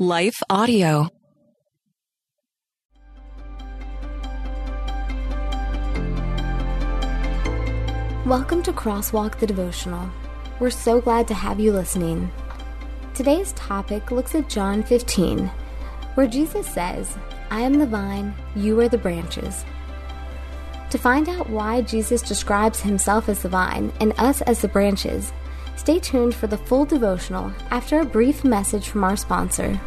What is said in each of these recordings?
Life Audio. Welcome to Crosswalk the Devotional. We're so glad to have you listening. Today's topic looks at John 15, where Jesus says, I am the vine, you are the branches. To find out why Jesus describes himself as the vine and us as the branches, stay tuned for the full devotional after a brief message from our sponsor.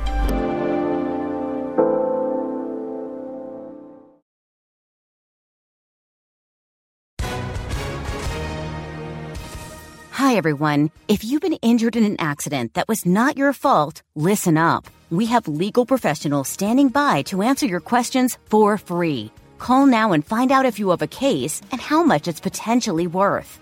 Hi, everyone. If you've been injured in an accident that was not your fault, listen up. We have legal professionals standing by to answer your questions for free. Call now and find out if you have a case and how much it's potentially worth.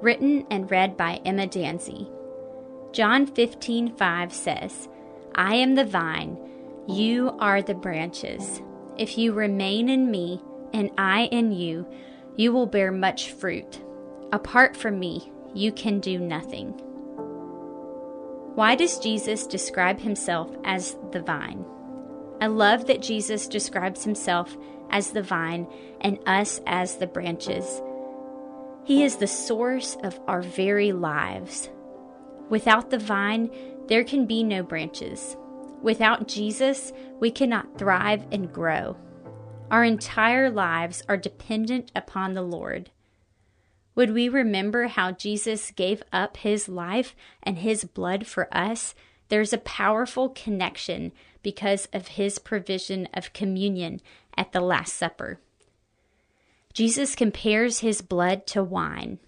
written and read by Emma Danzey. John 15:5 says, I am the vine, you are the branches. If you remain in me and I in you, you will bear much fruit. Apart from me, you can do nothing. Why does Jesus describe himself as the vine? I love that Jesus describes himself as the vine and us as the branches. He is the source of our very lives. Without the vine, there can be no branches. Without Jesus, we cannot thrive and grow. Our entire lives are dependent upon the Lord. Would we remember how Jesus gave up his life and his blood for us? There's a powerful connection because of his provision of communion at the Last Supper. Jesus compares his blood to wine.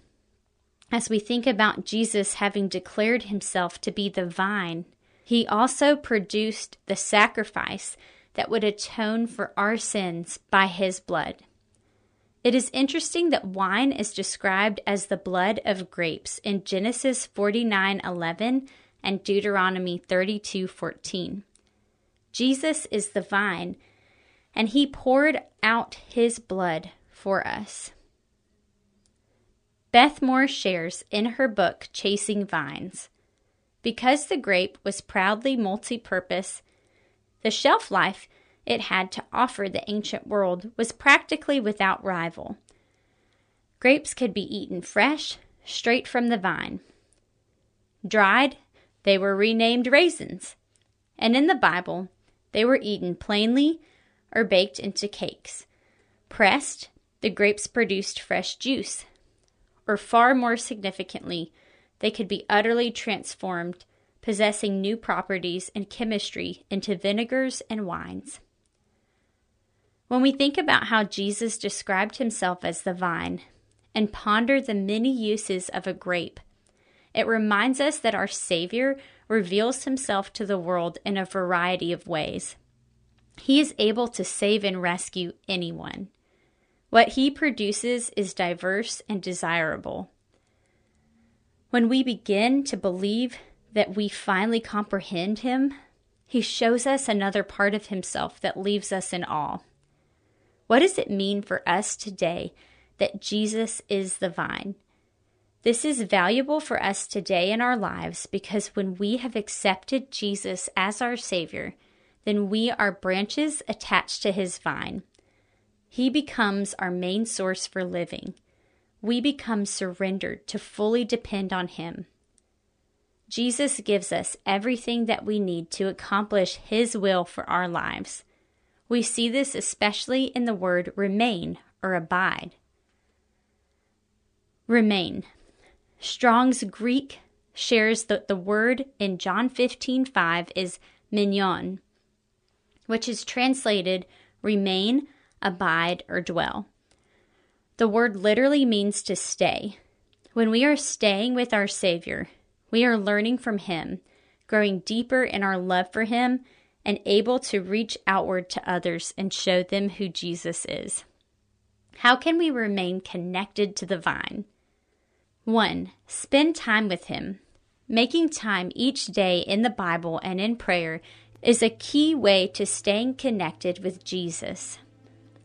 As we think about Jesus having declared himself to be the vine, he also produced the sacrifice that would atone for our sins by his blood. It is interesting that wine is described as the blood of grapes in Genesis 49:11 and Deuteronomy 32:14. Jesus is the vine, and he poured out his blood for us. Beth Moore shares in her book Chasing Vines because the grape was proudly multi purpose, the shelf life it had to offer the ancient world was practically without rival. Grapes could be eaten fresh, straight from the vine. Dried, they were renamed raisins, and in the Bible, they were eaten plainly or baked into cakes. Pressed, the grapes produced fresh juice. Or far more significantly, they could be utterly transformed, possessing new properties and chemistry into vinegars and wines. When we think about how Jesus described himself as the vine and ponder the many uses of a grape, it reminds us that our Savior reveals himself to the world in a variety of ways. He is able to save and rescue anyone. What he produces is diverse and desirable. When we begin to believe that we finally comprehend him, he shows us another part of himself that leaves us in awe. What does it mean for us today that Jesus is the vine? This is valuable for us today in our lives because when we have accepted Jesus as our Savior, then we are branches attached to his vine. He becomes our main source for living. We become surrendered to fully depend on Him. Jesus gives us everything that we need to accomplish His will for our lives. We see this especially in the word remain or abide. Remain. Strong's Greek shares that the word in John 15:5 is mignon, which is translated remain, abide, or dwell. The word literally means to stay. When we are staying with our Savior, we are learning from Him, growing deeper in our love for Him, and able to reach outward to others and show them who Jesus is. How can we remain connected to the vine? 1. Spend time with Him. Making time each day in the Bible and in prayer is a key way to staying connected with Jesus.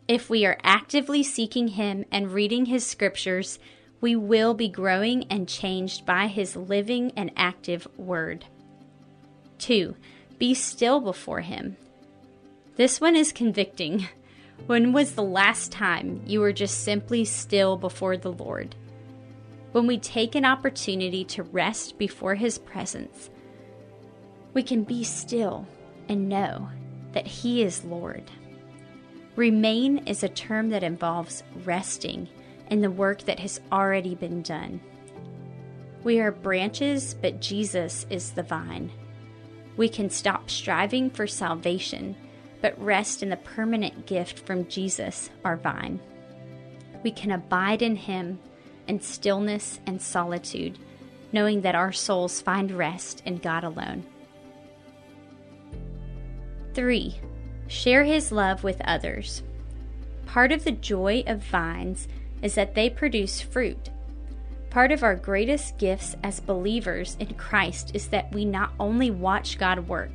If we are actively seeking Him and reading His scriptures, we will be growing and changed by His living and active Word. 2. Be still before Him. This one is convicting. When was the last time you were just simply still before the Lord? When we take an opportunity to rest before His presence, we can be still and know that He is Lord. Remain is a term that involves resting in the work that has already been done. We are branches, but Jesus is the vine. We can stop striving for salvation, but rest in the permanent gift from Jesus, our vine. We can abide in Him in stillness and solitude, knowing that our souls find rest in God alone. 3. Share His love with others. Part of the joy of vines is that they produce fruit. Part of our greatest gifts as believers in Christ is that we not only watch God work,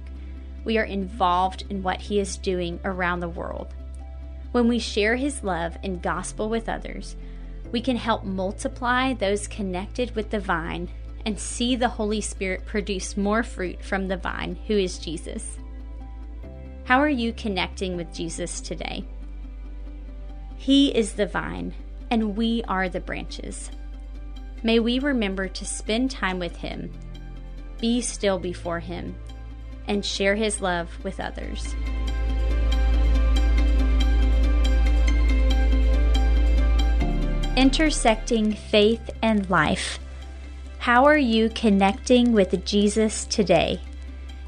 we are involved in what He is doing around the world. When we share His love and gospel with others, we can help multiply those connected with the vine and see the Holy Spirit produce more fruit from the vine, who is Jesus. How are you connecting with Jesus today? He is the vine, and we are the branches. May we remember to spend time with Him, be still before Him, and share His love with others. Intersecting faith and life. How are you connecting with Jesus today?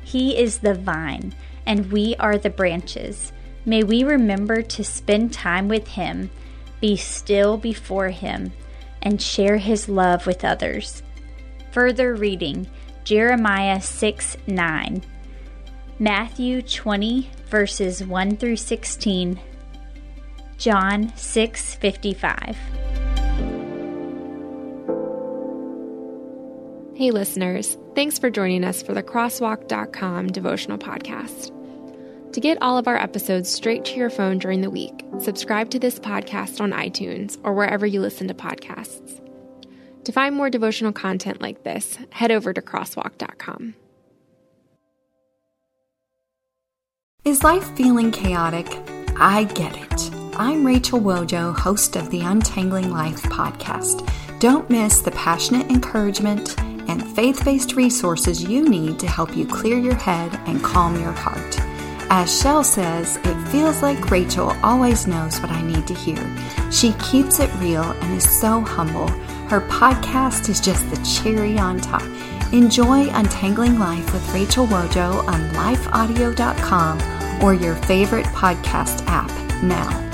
He is the vine, and we are the branches. May we remember to spend time with Him, be still before Him, and share His love with others. Further reading Jeremiah 6 9, Matthew 20, verses 1 through 16, John 6 55. Hey, listeners, thanks for joining us for the Crosswalk.com devotional podcast. To get all of our episodes straight to your phone during the week, subscribe to this podcast on iTunes or wherever you listen to podcasts. To find more devotional content like this, head over to crosswalk.com. Is life feeling chaotic? I get it. I'm Rachel Wojo, host of the Untangling Life podcast. Don't miss the passionate encouragement and faith based resources you need to help you clear your head and calm your heart. As Shell says, it feels like Rachel always knows what I need to hear. She keeps it real and is so humble. Her podcast is just the cherry on top. Enjoy Untangling Life with Rachel Wojo on lifeaudio.com or your favorite podcast app now.